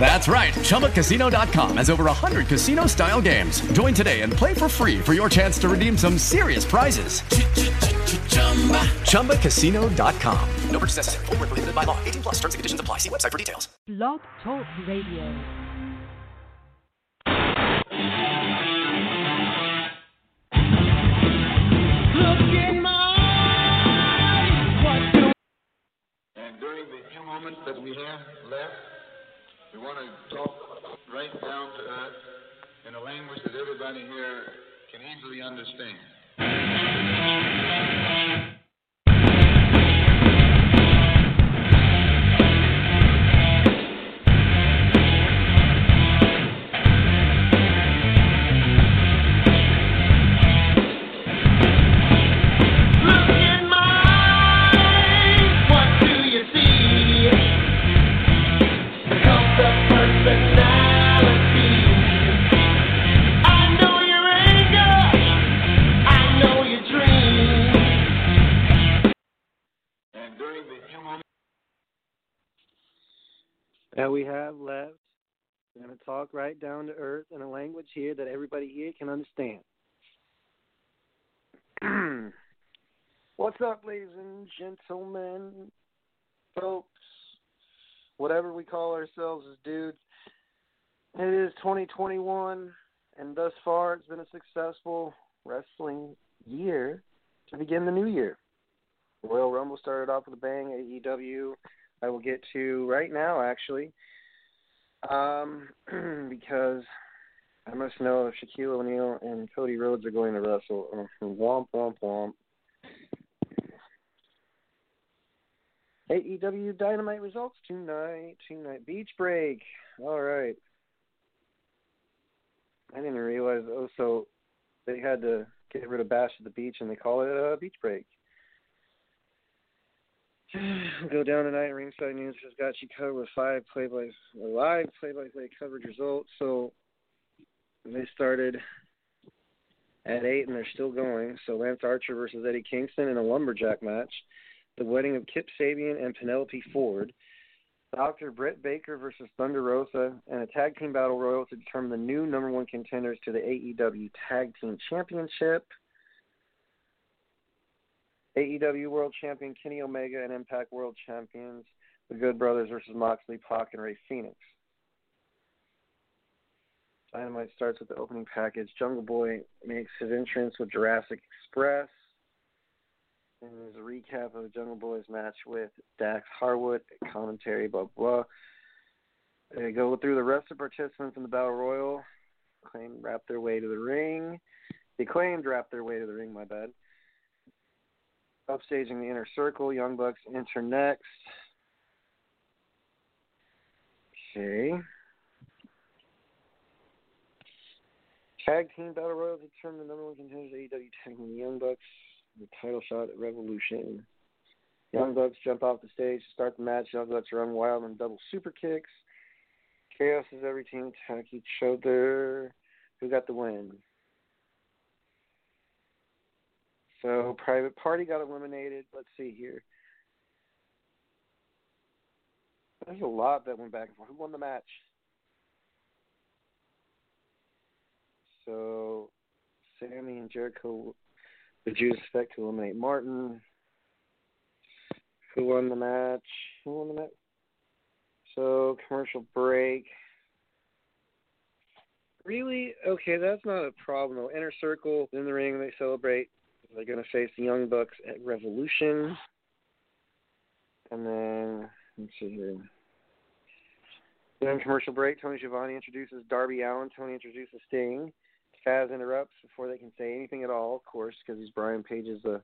That's right. ChumbaCasino.com has over 100 casino style games. Join today and play for free for your chance to redeem some serious prizes. ChumbaCasino.com. No purchase necessary. Full prohibited by law. 18 plus terms and conditions apply. See website for details. Blog Talk Radio. And during the few moments that we have left, we want to talk right down to earth in a language that everybody here can easily understand. Left. We're going to talk right down to earth in a language here that everybody here can understand. What's up, ladies and gentlemen, folks, whatever we call ourselves as dudes? It is 2021, and thus far it's been a successful wrestling year to begin the new year. Royal Rumble started off with a bang. AEW I will get to right now, actually, um, because I must know if Shaquille O'Neal and Cody Rhodes are going to wrestle. womp womp womp. AEW Dynamite results tonight. Tonight, Beach Break. All right. I didn't realize also they had to get rid of Bash at the Beach and they call it a Beach Break. Go down tonight. Ringside News has got you covered with five play by live play by play coverage results. So they started at eight and they're still going. So Lance Archer versus Eddie Kingston in a lumberjack match. The wedding of Kip Sabian and Penelope Ford. Dr. Britt Baker versus Thunder Rosa and a tag team battle royal to determine the new number one contenders to the AEW Tag Team Championship. AEW World Champion Kenny Omega and Impact World Champions, the Good Brothers versus Moxley, Pac, and Rey Fenix. Dynamite starts with the opening package. Jungle Boy makes his entrance with Jurassic Express. And there's a recap of Jungle Boy's match with Dax Harwood, commentary, blah, blah. They go through the rest of the participants in the Battle Royal. Claim wrap their way to the ring. They claimed wrap their way to the ring, my bad upstaging the inner circle. Young Bucks enter next. Okay. Tag Team Battle Royal to determine the number one contenders AEW Tag Team Young Bucks. The title shot at Revolution. Young Bucks jump off the stage to start the match. Young Bucks run wild and double super kicks. Chaos is every team attack each other. Who got the win? So Private Party got eliminated. Let's see here. There's a lot that went back and forth. Who won the match? So Sammy and Jericho, the Jews expect to eliminate Martin. Who won the match? Who won the match? So commercial break. Really? Okay, that's not a problem. Inner Circle in the ring, they celebrate. They're going to face the Young Bucks at Revolution. And then, let's see here. Then commercial break. Tony Schiavone introduces Darby Allin. Tony introduces Sting. Taz interrupts before they can say anything at all, of course, because he's Brian Page's uh,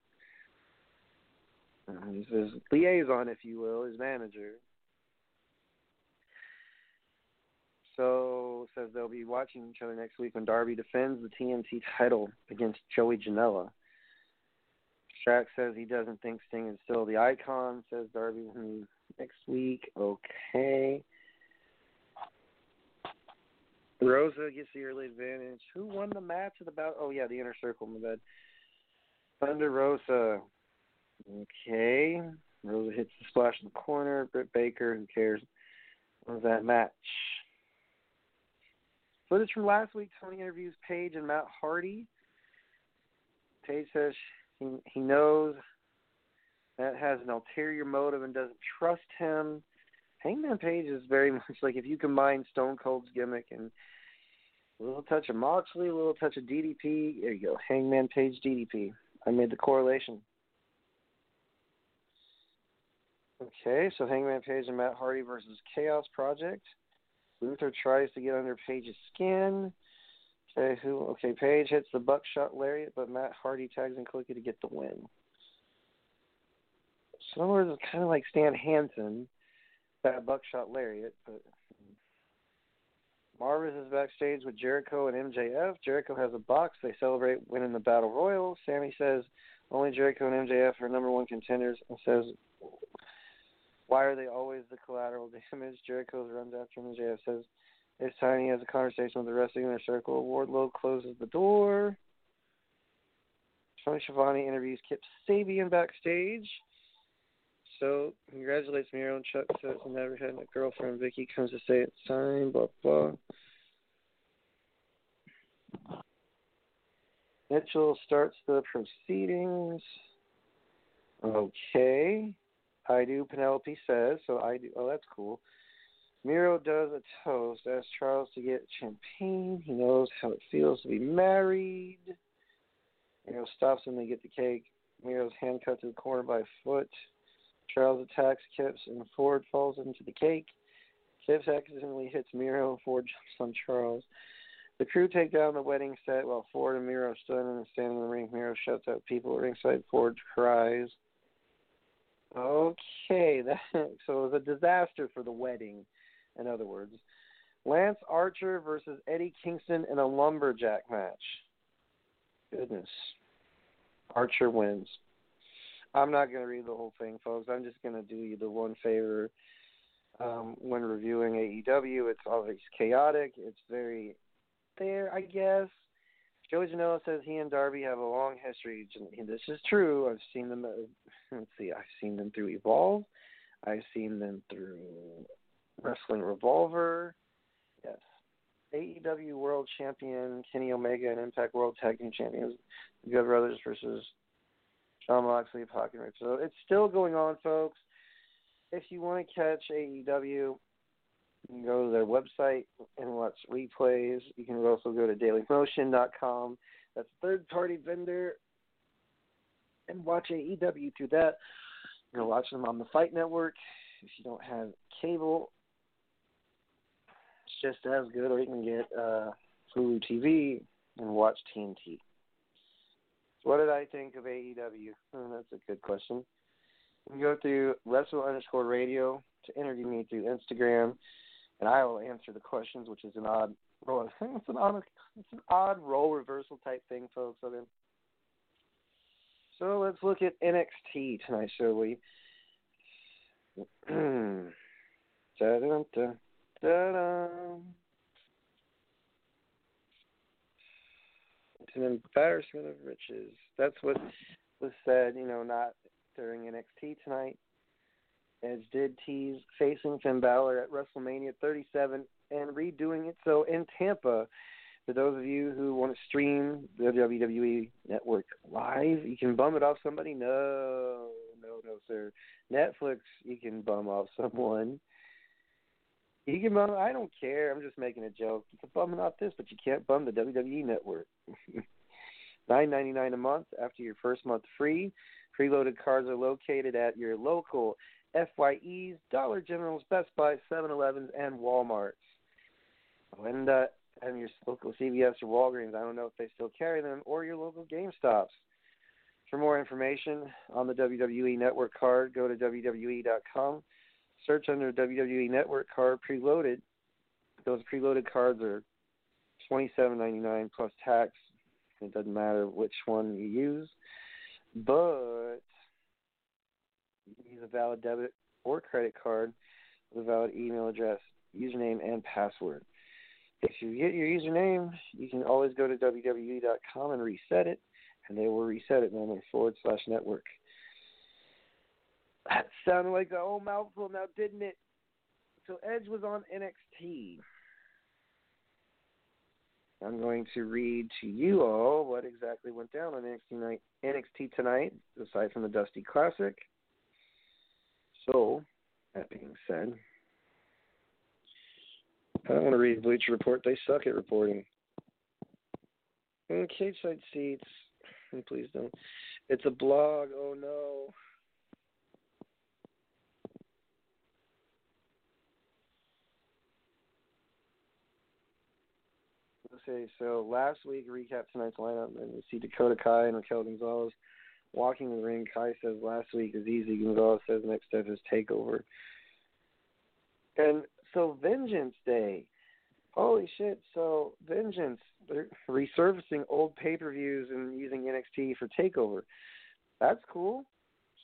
he's his liaison, if you will, his manager. So says they'll be watching each other next week when Darby defends the TNT title against Joey Janela. Shaq says he doesn't think Sting is still the icon. Says Darby next week. Okay. Rosa gets the early advantage. Who won the match at the about? Oh yeah, the inner circle. My bad. Thunder Rosa. Okay. Rosa hits the splash in the corner. Britt Baker. Who cares? Was that match? Footage from last week. Tony interviews Page and Matt Hardy. Page says he he knows that has an ulterior motive and doesn't trust him. Hangman Page is very much like if you combine Stone Cold's gimmick and a little touch of Moxley, a little touch of DDP. There you go, Hangman Page DDP. I made the correlation. Okay, so Hangman Page and Matt Hardy versus Chaos Project. Luther tries to get under Page's skin. Okay, who? Okay, Page hits the buckshot lariat, but Matt Hardy tags in quickly to get the win. So it's kind of like Stan Hansen, that buckshot lariat. But Marvez is backstage with Jericho and MJF. Jericho has a box. They celebrate winning the Battle Royal. Sammy says only Jericho and MJF are number one contenders and says, why are they always the collateral damage? Jericho runs after him. MJF says, time he has a conversation with the wrestling inner circle. Wardlow closes the door. Tony Schiavone interviews Kip Sabian backstage. So, congratulates Miro and Chuck says never had a girlfriend. Vicky comes to say it's time, blah, blah. Mitchell starts the proceedings. Okay. I do, Penelope says. So I do. Oh, that's cool. Miro does a toast, asks Charles to get champagne. He knows how it feels to be married. Miro stops him to get the cake. Miro's handcuffed to the corner by foot. Charles attacks Kips and Ford falls into the cake. Kips accidentally hits Miro and Ford jumps on Charles. The crew take down the wedding set while Ford and Miro stand and standing in the ring. Miro shuts out people at ringside. Ford cries. Okay, that so it was a disaster for the wedding in other words. Lance Archer versus Eddie Kingston in a lumberjack match. Goodness. Archer wins. I'm not going to read the whole thing, folks. I'm just going to do you the one favor. Um, when reviewing AEW, it's always chaotic. It's very there, I guess. Joey Janela says he and Darby have a long history. This is true. I've seen them. Uh, let's see. I've seen them through Evolve. I've seen them through Wrestling Revolver. Yes. AEW World Champion Kenny Omega and Impact World Tag Team Champions the Good Brothers versus Jon Moxley, Pocket Rip. So it's still going on, folks. If you want to catch AEW, you can go to their website and watch replays. You can also go to dailymotion.com. That's a third party vendor. And watch AEW through that. You can watch them on the Fight Network. If you don't have cable, just as good, or you can get uh, Hulu TV and watch TNT. What did I think of AEW? Oh, that's a good question. You go through Wrestle underscore Radio to interview me through Instagram, and I will answer the questions, which is an odd role. It's an odd, it's an odd role reversal type thing, folks. So then, so let's look at NXT tonight, shall we? Ta-da. It's an embarrassment of riches. That's what was said, you know, not during NXT tonight. Edge did tease facing Finn Balor at WrestleMania 37 and redoing it so in Tampa. For those of you who want to stream the WWE Network live, you can bum it off somebody. No, no, no, sir. Netflix, you can bum off someone. You can bum. I don't care. I'm just making a joke. You can bum off this, but you can't bum the WWE Network. Nine ninety nine a month after your first month free. Preloaded cards are located at your local FYEs, Dollar Generals, Best Buy, 7-Elevens, and WalMarts. And uh, and your local CVS or Walgreens. I don't know if they still carry them, or your local GameStops. For more information on the WWE Network card, go to WWE.com search under WWE Network card preloaded. Those preloaded cards are twenty seven ninety nine plus tax. It doesn't matter which one you use, but you use a valid debit or credit card with a valid email address, username, and password. if you get your username, you can always go to WWE.com and reset it, and they will reset it normally forward slash network. That sounded like a whole mouthful now, didn't it? So Edge was on NXT. I'm going to read to you all what exactly went down on NXT NXT tonight, aside from the Dusty Classic. So, that being said, I don't want to read Bleacher Report. They suck at reporting. And cage side seats. Please don't. It's a blog. Oh no. Okay, so last week recap tonight's lineup, and we see Dakota Kai and Raquel Gonzalez walking the ring. Kai says last week is easy. Gonzalez says next step is takeover. And so Vengeance Day. Holy shit! So Vengeance, they're resurfacing old pay-per-views and using NXT for Takeover. That's cool.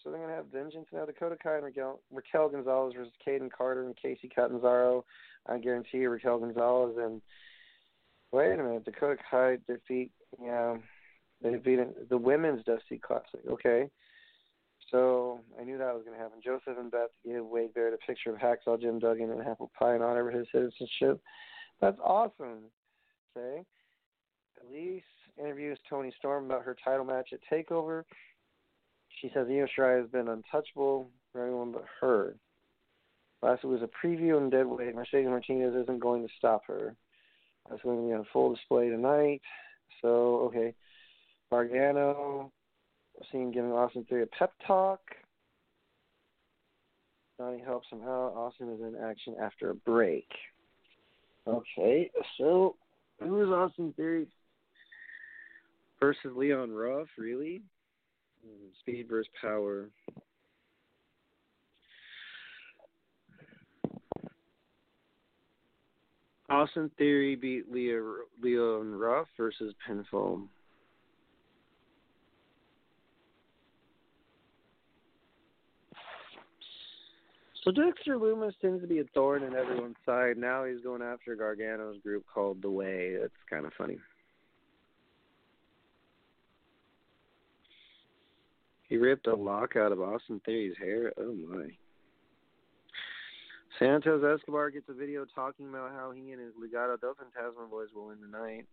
So they're gonna have Vengeance now. Dakota Kai and Raquel, Raquel Gonzalez versus Kayden Carter and Kacy Catanzaro. I guarantee you, Raquel Gonzalez and wait a minute, Dakota Kai defeat. Yeah, they defeated the women's Dusty Classic. Okay. So I knew that was going to happen. Joseph and Beth gave Wade Barrett a picture of Hacksaw Jim Duggan and apple pie in honor of his citizenship. That's awesome. Okay. Elise interviews Toni Storm about her title match at Takeover. She says Io Shirai has been untouchable for anyone but her. Last week was a preview in Deadweight. Mercedes Martinez isn't going to stop her. That's going to be on full display tonight. So, okay. Gargano, seen giving Austin Theory a pep talk. Donnie helps him out. Austin is in action after a break. Okay, so who is Austin Theory versus Leon Ruff? Really? Hmm, speed versus power. Austin Theory beat Leo, Leon Ruff versus Pinfall. So Dexter Lumis tends to be a thorn in everyone's side. Now he's going after Gargano's group called The Way. That's kind of funny. He ripped a lock out of Austin Theory's hair. Oh my. Santos Escobar gets a video talking about how he and his Legado del Fantasma boys will win tonight.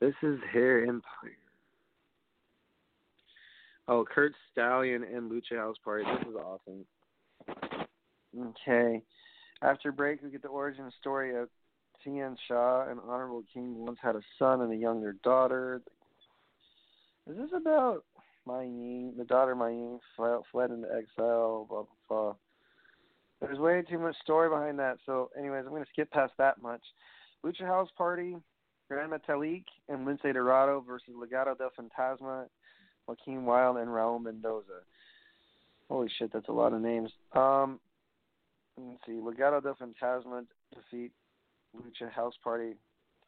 This is Hair Empire. Oh, Curt Stallion and Lucha House Party. This is awesome. Okay. After break, we get the origin story of Tian Sha. An honorable king once had a son and a younger daughter. Is this about Mei Ying? The daughter Mei Ying fled, fled into exile, blah, blah, blah. There's way too much story behind that. So, anyways, I'm going to skip past that much. Lucha House Party, Gran Metalik, and Lince Dorado versus Legado del Fantasma, Joaquin Wilde, and Raul Mendoza. Holy shit, that's a lot of names. Um, let's see. Legado del Fantasma defeat Lucha House Party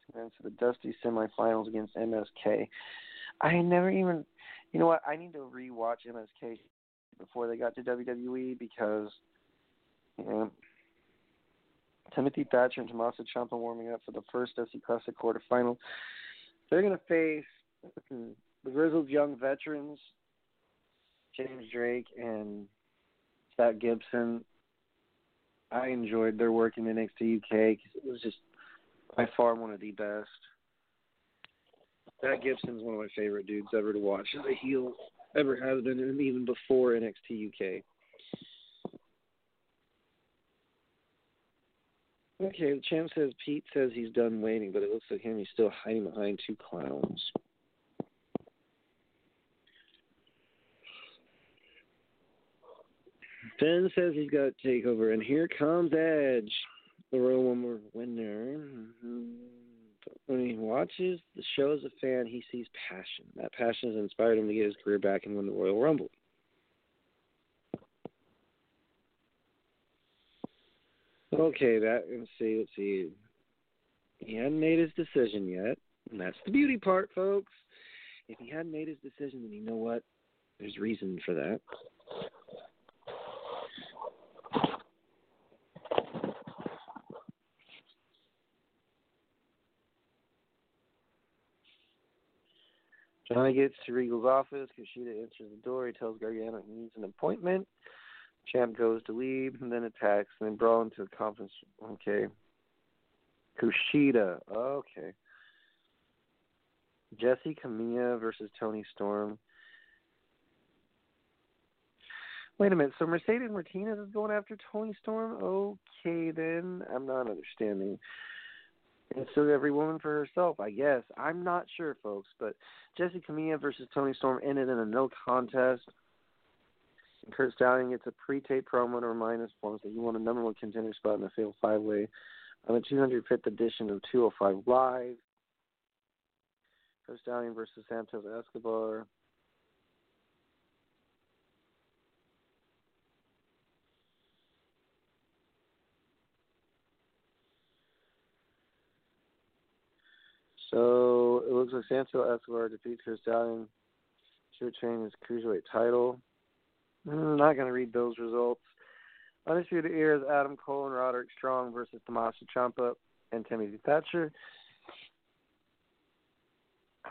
advance to the Dusty semifinals against MSK. I never even, you know what? I need to rewatch MSK before they got to WWE because Timothy Thatcher and Tommaso Ciampa warming up for the first Dusty Classic quarterfinal. They're going to face hmm, the grizzled young veterans, James Drake and Zach Gibson. I enjoyed their work in NXT UK because it was just by far one of the best. Zach Gibson's one of my favorite dudes ever to watch as a heel, ever has been, and even before NXT UK. Okay, the champ says Pete says he's done waiting, but it looks like him he's still hiding behind two clowns. Ben says he's got to take over, and here comes Edge, the Royal Rumble winner. Mm-hmm. When he watches the show as a fan, he sees passion. That passion has inspired him to get his career back and win the Royal Rumble. Okay, that let's see, let's see. He hadn't made his decision yet, and that's the beauty part, folks. If he hadn't made his decision, then you know what? There's reason for that. Johnny gets to Regal's office. Kushida enters the door. He tells Gargano he needs an appointment. Champ goes to leave and then attacks and then brawl into the conference. Okay. Kushida. Okay. Jesse Camilla versus Toni Storm. Wait a minute. So Mercedes Martinez is going after Toni Storm? Okay, then. I'm not understanding. And so every woman for herself, I guess. I'm not sure, folks. But Jesse Camilla versus Toni Storm ended in a no contest. And Curt Stallion gets a pre-tape promo to remind us that he won a number one contender spot in the Fatal Five Way on the 205th edition of 205 Live. Curt Stallion versus Santos Escobar. So it looks like Santos Escobar defeats Chris Stallion to retain his cruiserweight title. I'm not going to read those results. Undisputed Era's Adam Cole and Roderick Strong versus Tommaso Ciampa and Timothy Thatcher.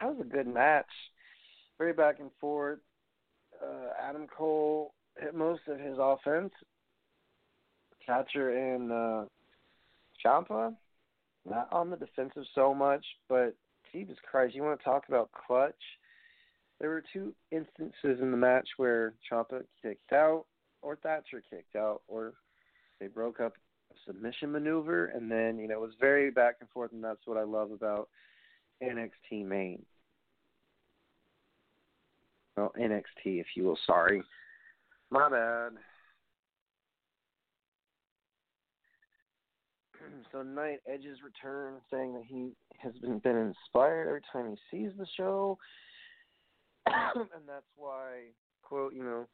That was a good match. Very back and forth. Uh, Adam Cole hit most of his offense. Thatcher and uh, not on the defensive so much, but Jesus Christ, you want to talk about clutch? There were two instances in the match where Ciampa kicked out, or Thatcher kicked out, or they broke up a submission maneuver, and then you know it was very back and forth, and that's what I love about NXT main. Well, NXT, if you will. Sorry, my bad. so tonight Edge's return, saying that he has been been inspired every time he sees the show, and that's why quote you know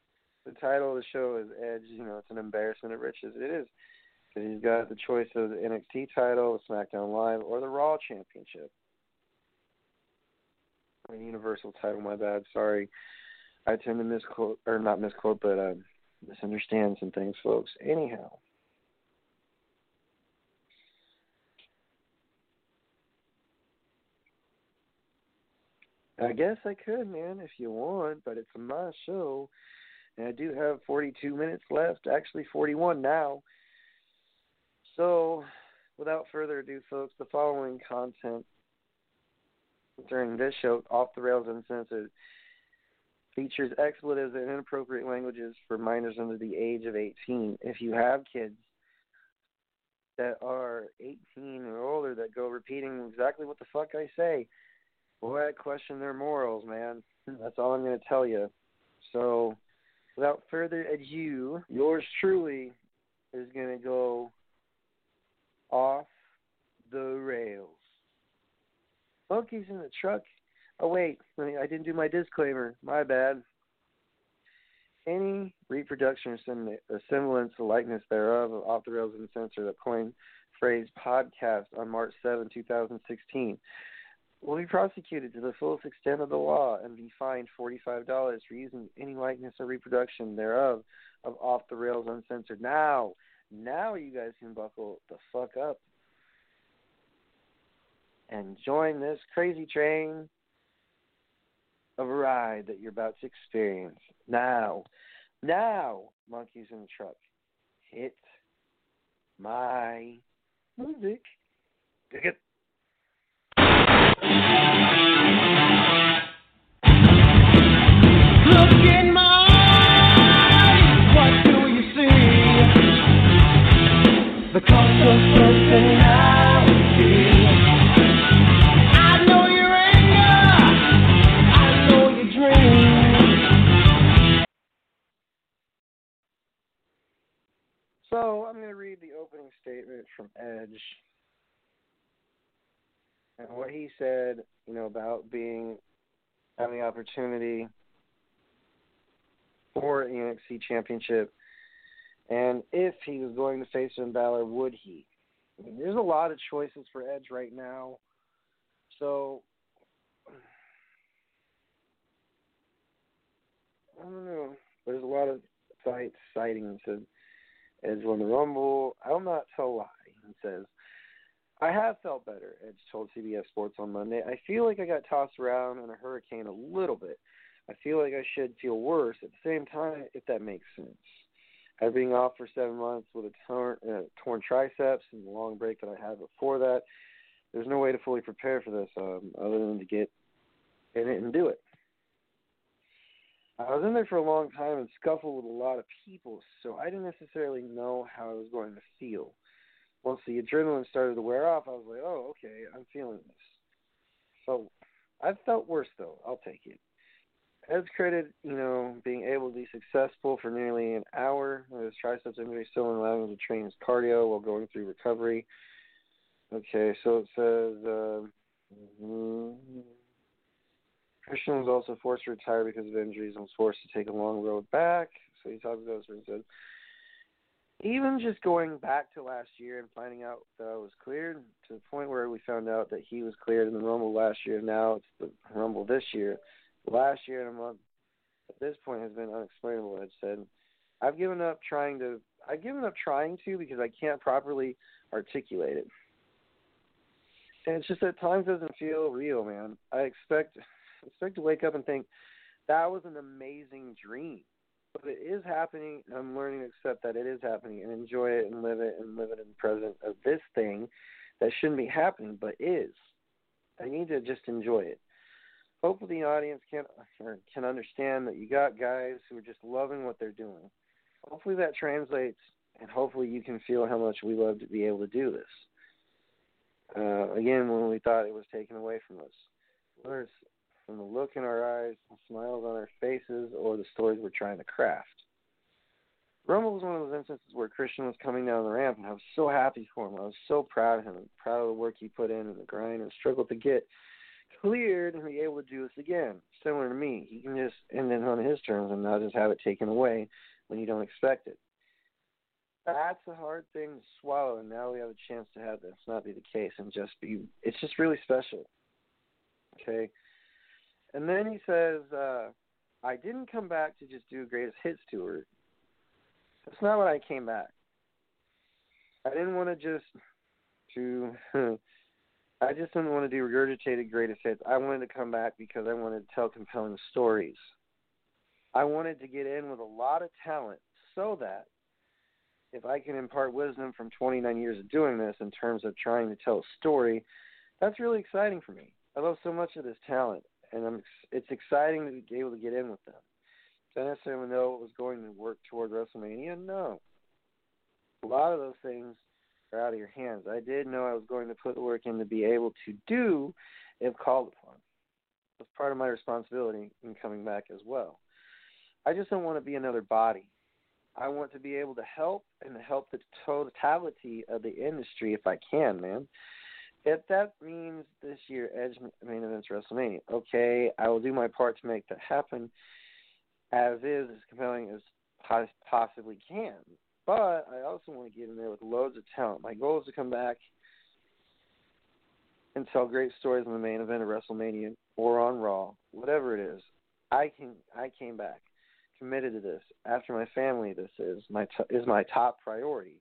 the title of the show is Edge. You know it's an embarrassment of riches. It is because he's got the choice of the NXT title, the SmackDown Live, or the Raw Championship. Or Universal title. My bad. Sorry. I tend to misquote or not misquote, but uh, misunderstand some things, folks. Anyhow. I guess I could, man, if you want, but it's my show. And I do have 42 minutes left, actually 41 now. So, without further ado, folks, the following content during this show, Off the Rails Uncensored, features expletives and inappropriate languages for minors under the age of 18. If you have kids that are 18 or older that go repeating exactly what the fuck I say, boy, I question their morals, man. That's all I'm going to tell you. So, without further ado, yours truly is going to go off the rails. Monkeys in the truck. Oh wait, I didn't do my disclaimer. My bad. Any reproduction or semblance or likeness thereof of Off the Rails Uncensored, that coined phrase podcast on March 7, 2016 will be prosecuted to the fullest extent of the law and be fined $45 for using any likeness or reproduction thereof of Off the Rails Uncensored. Now, now you guys can buckle the fuck up and join this crazy train of a ride that you're about to experience. Now, now, monkeys in the truck, hit my music. Dig it. So I'm going to read the opening statement from Edge. And what he said, you know, about being having the opportunity for the NXT Championship and if he was going to face Finn Balor, would he? I mean, there's a lot of choices for Edge right now. So I don't know. There's a lot of sites citing said Edge won the Rumble. I'll not tell lie. He says I have felt better, Edge told CBS Sports on Monday. I feel like I got tossed around in a hurricane a little bit. I feel like I should feel worse at the same time, if that makes sense. After being off for seven months with a torn, uh, torn triceps and the long break that I had before that, there's no way to fully prepare for this um, other than to get in it and do it. I was in there for a long time and scuffled with a lot of people, so I didn't necessarily know how I was going to feel. Once the adrenaline started to wear off, I was like, "Oh, okay, I'm feeling this." So I felt worse though. I'll take it. As credit, you know, being able to be successful for nearly an hour with his triceps injury still allowing him to train his cardio while going through recovery. Okay, so it says. Uh. Christian was also forced to retire because of injuries and was forced to take a long road back. So he talks about this and said, even just going back to last year and finding out that I was cleared to the point where we found out that he was cleared in the Rumble last year. Now it's the Rumble this year. Last year and a month at this point has been unexplainable. I've said, "I've given up trying to. I've given up trying to because I can't properly articulate it. And it's just at times doesn't feel real, man. I expect expect to wake up and think that was an amazing dream. But it is happening. And I'm learning to accept that it is happening and enjoy it and live it and live it in the present of this thing that shouldn't be happening but is. I need to just enjoy it. Hopefully, the audience can can understand that you got guys who are just loving what they're doing. Hopefully, that translates, and hopefully, you can feel how much we love to be able to do this. Uh, again, when we thought it was taken away from us, whether it's from the look in our eyes, the smiles on our faces, or the stories we're trying to craft. Rumble was one of those instances where Christian was coming down the ramp, and I was so happy for him. I was so proud of him, proud of the work he put in and the grind and struggle to get cleared and be able to do this again. Similar to me, he can just end it on his terms and not just have it taken away when you don't expect it. That's a hard thing to swallow, and now we have a chance to have this not be the case and just be. It's just really special. Okay, and then he says, uh, I didn't come back to just do greatest hits tour. That's not what I came back. I didn't want to just to I just didn't want to do regurgitated greatest hits. I wanted to come back because I wanted to tell compelling stories. I wanted to get in with a lot of talent so that if I can impart wisdom from 29 years of doing this in terms of trying to tell a story, that's really exciting for me. I love so much of this talent and I'm it's exciting to be able to get in with them. Did I necessarily know it was going to work toward WrestleMania? No. A lot of those things are out of your hands. I did know I was going to put the work in to be able to do if called upon. It was part of my responsibility in coming back as well. I just don't want to be another body. I want to be able to help and help the totality of the industry if I can, man. If that means this year Edge main events WrestleMania, okay, I will do my part to make that happen as is, as compelling as possibly can. But I also want to get in there with loads of talent. My goal is to come back and tell great stories in the main event of WrestleMania or on Raw, whatever it is. I can. I came back, committed to this. After my family, this is my t- is my top priority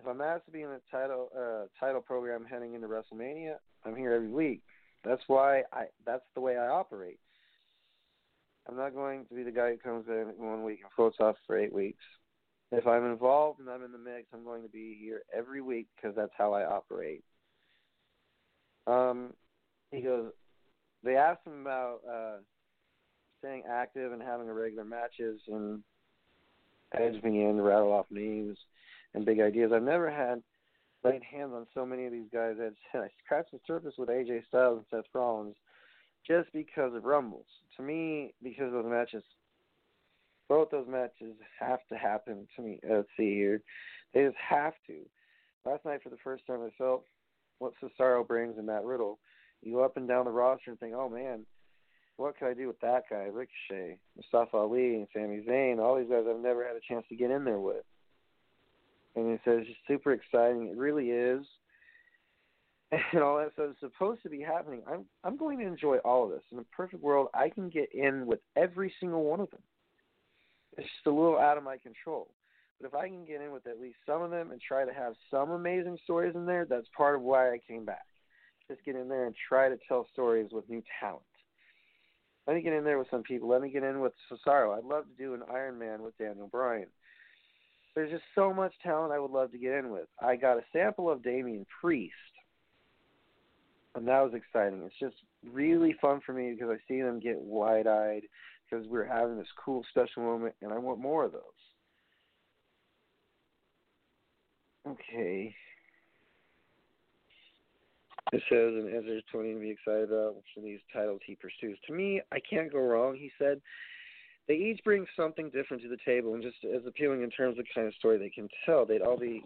if I'm asked to be in a title uh, title program heading into WrestleMania, I'm here every week. That's why I. That's the way I operate. I'm not going to be the guy who comes in one week and floats off for eight weeks. If I'm involved and I'm in the mix, I'm going to be here every week because that's how I operate. Um, he goes. They asked him about uh, staying active and having regular matches, and Edge began to rattle off names and big ideas. I've never had laid hands on so many of these guys. I scratched the surface with AJ Styles and Seth Rollins just because of Rumbles. To me, because of those matches, both those matches have to happen to me. Let's see here. They just have to. Last night, for the first time, I felt what Cesaro brings and Matt Riddle. You go up and down the roster and think, oh man, what could I do with that guy? Ricochet, Mustafa Ali, and Sami Zayn, all these guys I've never had a chance to get in there with and he says it's just super exciting. It really is, and all that stuff is supposed to be happening. I'm I'm going to enjoy all of this. In a perfect world, I can get in with every single one of them. It's just a little out of my control. But if I can get in with at least some of them and try to have some amazing stories in there, that's part of why I came back. Just get in there and try to tell stories with new talent. Let me get in there with some people. Let me get in with Cesaro. I'd love to do an Iron Man with Daniel Bryan. There's just so much talent I would love to get in with. I got a sample of Damian Priest, and that was exciting. It's just really fun for me because I see them get wide eyed because we're having this cool special moment, and I want more of those. Okay. It says, and Ezra's 20 to be excited about which of these titles he pursues. To me, I can't go wrong, he said. They each bring something different to the table and just as appealing in terms of the kind of story they can tell. They'd all be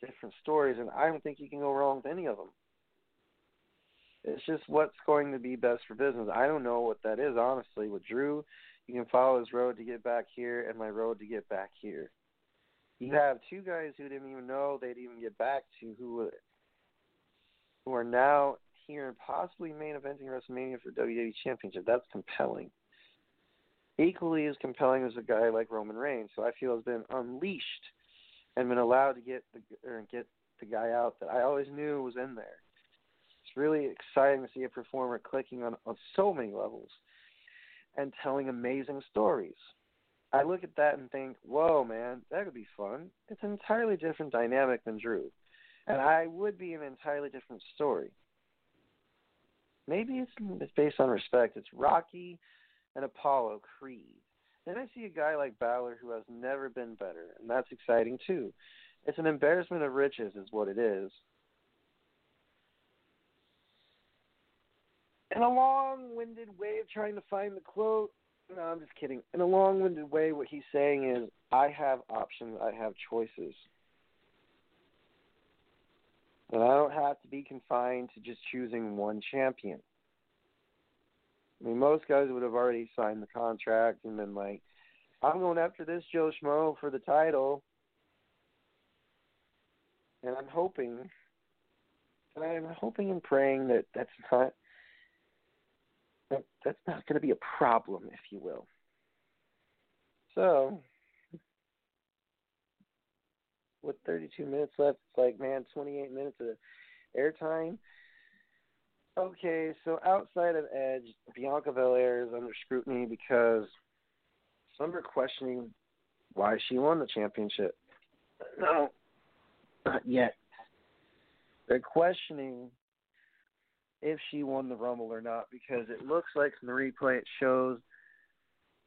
different stories, and I don't think you can go wrong with any of them. It's just what's going to be best for business. I don't know what that is, honestly. With Drew, you can follow his road to get back here and my road to get back here. You have two guys who didn't even know they'd even get back to who who are now here and possibly main eventing WrestleMania for WWE Championship. That's compelling. Equally as compelling as a guy like Roman Reigns, who I feel has been unleashed and been allowed to get the or get the guy out that I always knew was in there. It's really exciting to see a performer clicking on, on so many levels and telling amazing stories. I look at that and think, whoa, man, that could be fun. It's an entirely different dynamic than Drew. And I would be an entirely different story. Maybe it's, it's based on respect. It's Rocky and Apollo Creed. Then I see a guy like Balor who has never been better, and that's exciting too. It's an embarrassment of riches, is what it is. In a long winded way of trying to find the quote, no, I'm just kidding. In a long winded way, what he's saying is, I have options, I have choices. And I don't have to be confined to just choosing one champion. I mean, most guys would have already signed the contract and been like, I'm going after this Joe Schmo for the title. And I'm hoping, and I'm hoping and praying that that's not that, that's not going to be a problem, if you will. So, with 32 minutes left, it's like, man, 28 minutes of airtime. Okay, so outside of Edge, Bianca Belair is under scrutiny because some are questioning why she won the championship. No, not yet. They're questioning if she won the Rumble or not because it looks like from the replay it shows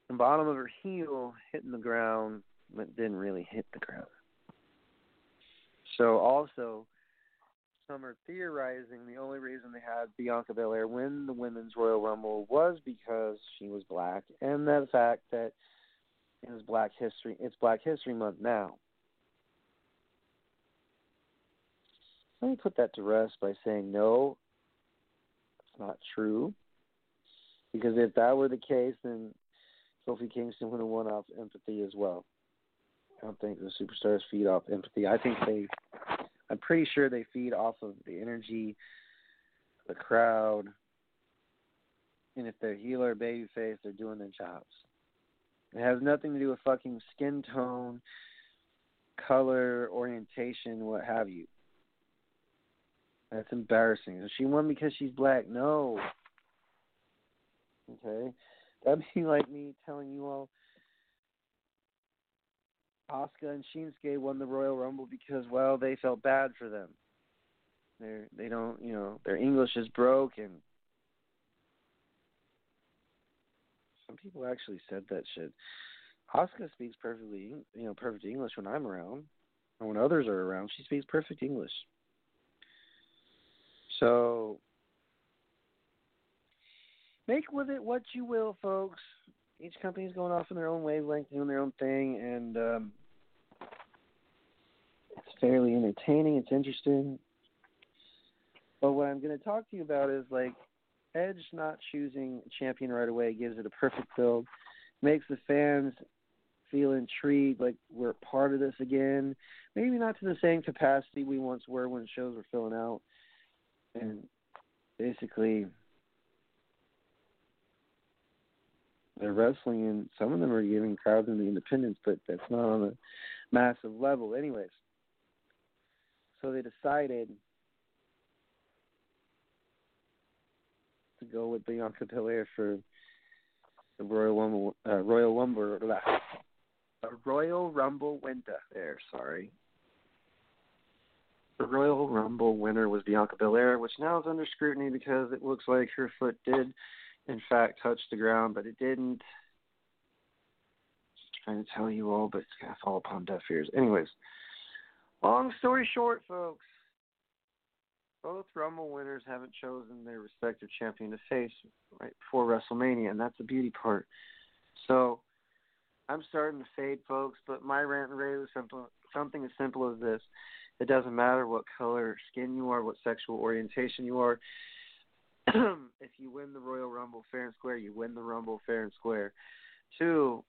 the bottom of her heel hitting the ground, but didn't really hit the ground. So also, some are theorizing the only reason they had Bianca Belair win the Women's Royal Rumble was because she was black, and the fact that it was Black History. It's Black History Month now. Let me put that to rest by saying no not true. Because if that were the case, then Kofi Kingston would have won off empathy as well. I don't think the superstars feed off empathy. I think they, I'm pretty sure they feed off of the energy, the crowd, and if they're heel or babyface, they're doing their jobs. It has nothing to do with fucking skin tone, color, orientation, what have you. That's embarrassing. She won because she's black. No. Okay? That'd be like me telling you all Asuka and Shinsuke won the Royal Rumble because well they felt bad for them. They're they don't you know their English is broken. Some people actually said that shit. Asuka speaks perfectly you know perfect English when I'm around, or when others are around. She speaks perfect English. So make with it what you will, folks. Each company's going off in their own wavelength, doing their own thing, and um, it's fairly entertaining. It's interesting. But what I'm going to talk to you about is like Edge not choosing champion right away gives it a perfect build, makes the fans feel intrigued, like we're part of this again. Maybe not to the same capacity we once were when shows were filling out, and basically they're wrestling and some of them are giving crowds in the independents, but that's not on a massive level. Anyways, so they decided to go with Bianca Belair for the Royal Rumble, uh, Royal Rumble, a Royal Rumble winner. There, sorry. The Royal Rumble winner was Bianca Belair, which now is under scrutiny because it looks like her foot did, in fact, touch the ground, but it didn't. Just trying to tell you all, but it's gonna fall upon deaf ears. Anyways, long story short, folks, both Rumble winners haven't chosen their respective champion to face right before WrestleMania, and that's the beauty part. So I'm starting to fade, folks, but my rant and rave is simple, something as simple as this. It doesn't matter what color skin you are, what sexual orientation you are. if you win the Royal Rumble fair and square, you win the Rumble fair and square. Two,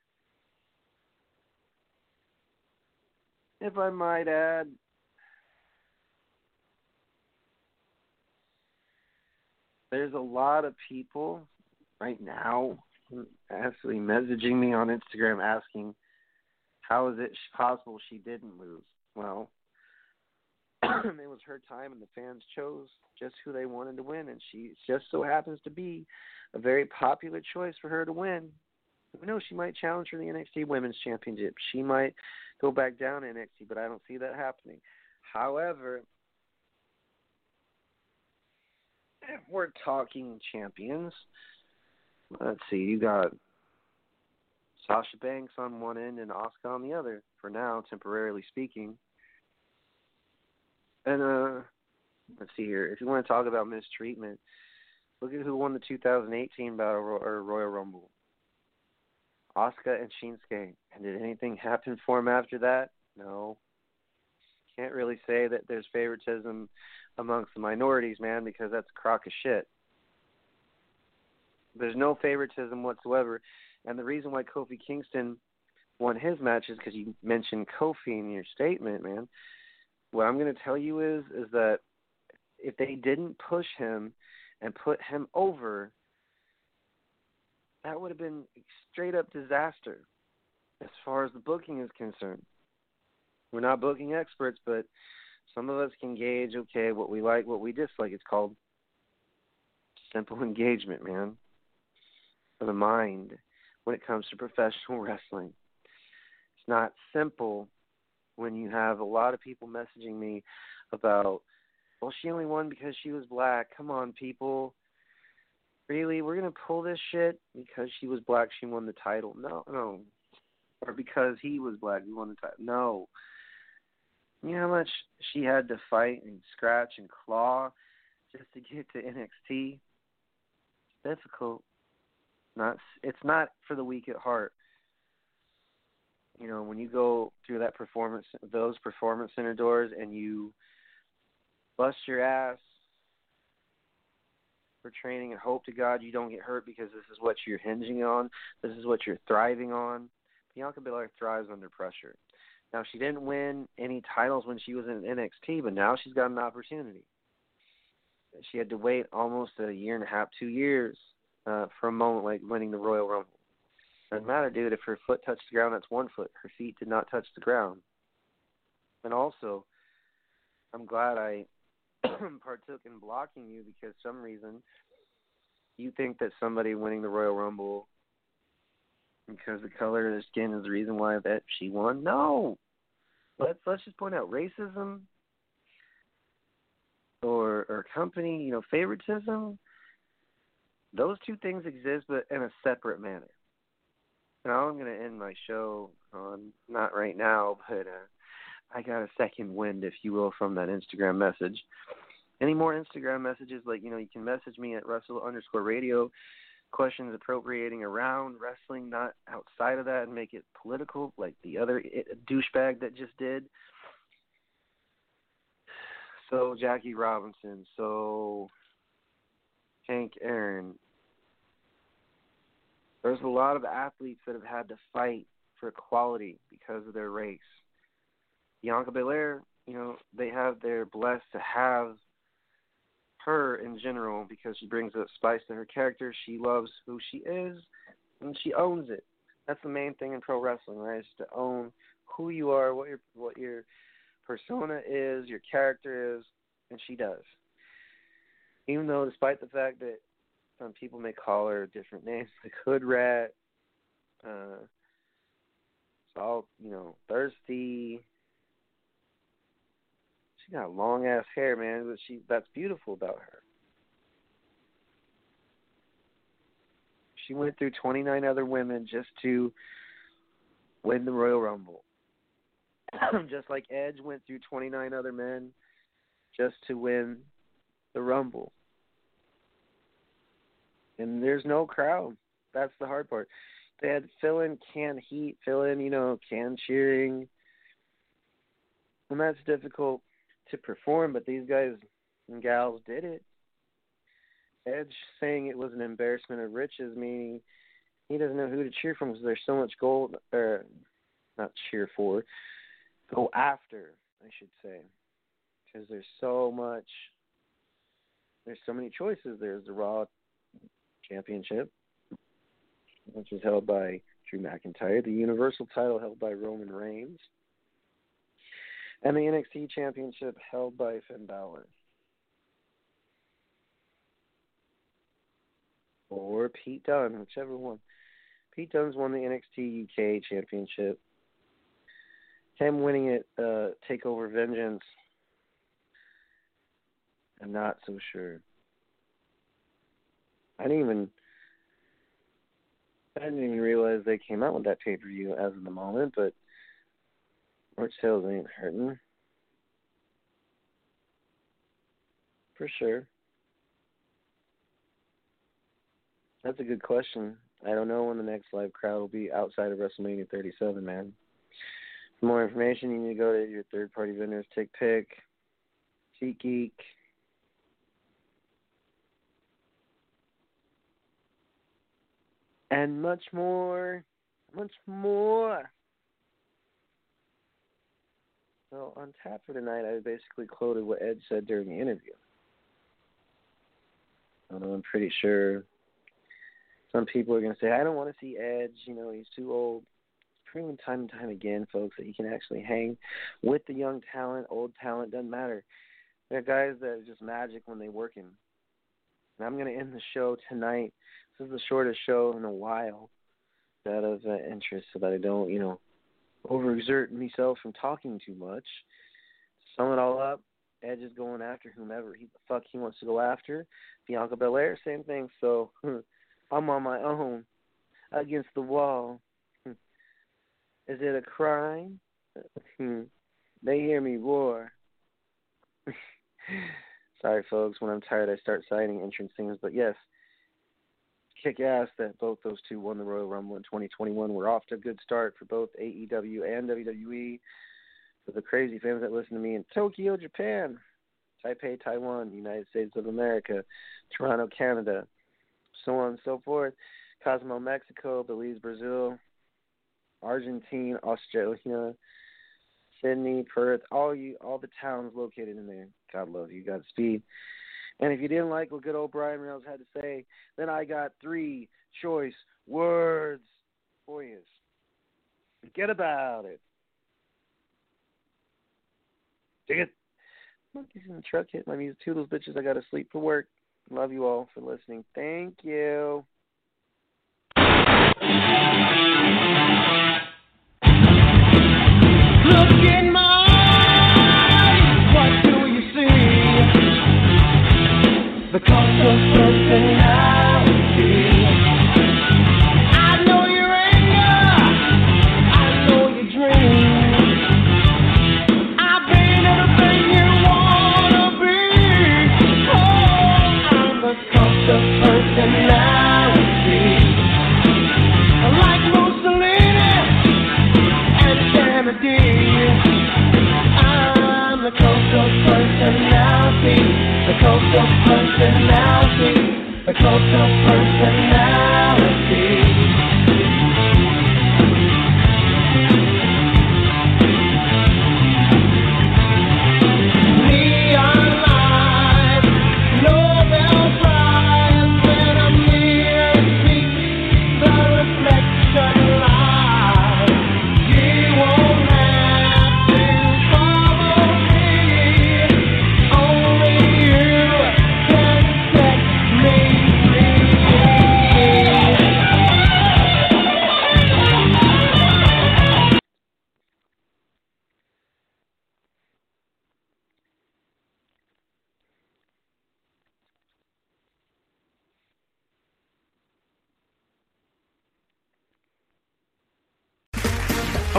if I might add, there's a lot of people right now actually messaging me on Instagram asking how is it possible she didn't lose. Well, it was her time, and the fans chose just who they wanted to win, and she just so happens to be a very popular choice for her to win. Who knows? She might challenge for the NXT Women's Championship. She might go back down to NXT, but I don't see that happening. However, if we're talking champions, let's see, you got Sasha Banks on one end and Asuka on the other, for now, temporarily speaking. And uh, let's see here. If you want to talk about mistreatment, look at who won the 2018 Battle or Royal Rumble. Asuka and Shinsuke. And did anything happen for him after that? No. Can't really say that there's favoritism amongst the minorities, man, because that's a crock of shit. There's no favoritism whatsoever. And the reason why Kofi Kingston won his matches, because you mentioned Kofi in your statement, man, what I'm going to tell you is is that if they didn't push him and put him over, that would have been straight up disaster as far as the booking is concerned. We're not booking experts, but some of us can gauge okay what we like, what we dislike. It's called simple engagement, man, for the mind when it comes to professional wrestling. It's not simple when you have a lot of people messaging me about, well, she only won because she was black. Come on, people. Really, we're gonna pull this shit because she was black, she won the title. No, no, or because he was black, he won the title. No. You know how much she had to fight and scratch and claw just to get to NXT? It's difficult. Not it's not for the weak at heart you know, when you go through that performance, those performance center doors, and you bust your ass for training and hope to God you don't get hurt because this is what you're hinging on, this is what you're thriving on. Bianca Belair thrives under pressure. Now she didn't win any titles when she was in NXT, but now she's got an opportunity. She had to wait almost a year and a half, two years, uh, for a moment like winning the Royal Rumble. Doesn't matter, dude. If her foot touched the ground, that's one foot. Her feet did not touch the ground. And also, I'm glad I partook in blocking you because some reason you think that somebody winning the Royal Rumble because the color of their skin is the reason why that she won. No. Let's let's just point out racism or or company, you know, favoritism. Those two things exist but in a separate manner. Now I'm going to end my show on not right now, but uh, I got a second wind, if you will, from that Instagram message. Any more Instagram messages? Like you know, you can message me at Russell underscore Radio. Questions appropriating around wrestling, not outside of that, and make it political, like the other douchebag that just did. So Jackie Robinson, so Hank Aaron, there's a lot of athletes that have had to fight for equality because of their race. Bianca Belair, you know, they have they're blessed to have her in general because she brings a spice to her character. She loves who she is and she owns it. That's the main thing in pro wrestling, right? Is to own who you are, what your what your persona is, your character is, and she does. Even though, despite the fact that some people may call her different names, like Hood Rat, uh, all you know, thirsty. She got long ass hair, man, but she that's beautiful about her. She went through 29 other women just to win the Royal Rumble. just like Edge went through 29 other men just to win the Rumble. And there's no crowd. That's the hard part. They had fill in can heat, fill in, you know, can cheering. And that's difficult to perform, but these guys and gals did it. Edge saying it was an embarrassment of riches, meaning he doesn't know who to cheer from because there's so much gold, or not cheer for, go after, I should say, because there's so much, there's so many choices. There's the Raw Championship, which is held by Drew McIntyre, the Universal title held by Roman Reigns, and the NXT Championship held by Finn Balor. Or Pete Dunne, whichever one. Pete Dunne's won the NXT UK Championship. Him winning it, uh, Takeover Vengeance. I'm not so sure. I didn't even I didn't even realize they came out with that pay per view as of the moment, but merch sales ain't hurting. For sure. That's a good question. I don't know when the next live crowd will be outside of WrestleMania 37, man. For more information, you need to go to your third party vendors, Tick TickPick, SeatGeek, and much more, much more. So on tap for tonight, I basically quoted what Ed said during the interview. I'm pretty sure some people are going to say, I don't want to see Edge. You know, he's too old. Proven time and time again, folks, that he can actually hang with the young talent, old talent, doesn't matter. There are guys that are just magic when they work him. And I'm going to end the show tonight. Is the shortest show in a while out of uh, interest so that I don't, you know, overexert myself from talking too much. Sum it all up, Edge is going after whomever he the fuck he wants to go after. Bianca Belair, same thing. So I'm on my own against the wall. Is it a crime? they hear me roar. Sorry, folks. When I'm tired, I start citing entrance things. But yes, kick ass that both those two won the Royal Rumble in 2021. We're off to a good start for both AEW and WWE. For the crazy fans that listen to me in Tokyo, Japan, Taipei, Taiwan, United States of America, Toronto, Canada, so on and so forth. Cosmo, Mexico, Belize, Brazil, Argentina, Australia, Sydney, Perth, all you, all the towns located in there. God love you, Godspeed. And if you didn't like what good old Brian Reynolds had to say, then I got three choice words for you. Forget about it. Dig it. Monkeys in the truck hit my music. Two of those bitches. I got to sleep for work. Love you all for listening. Thank you. The cost of personality. Personality. The coast of personality.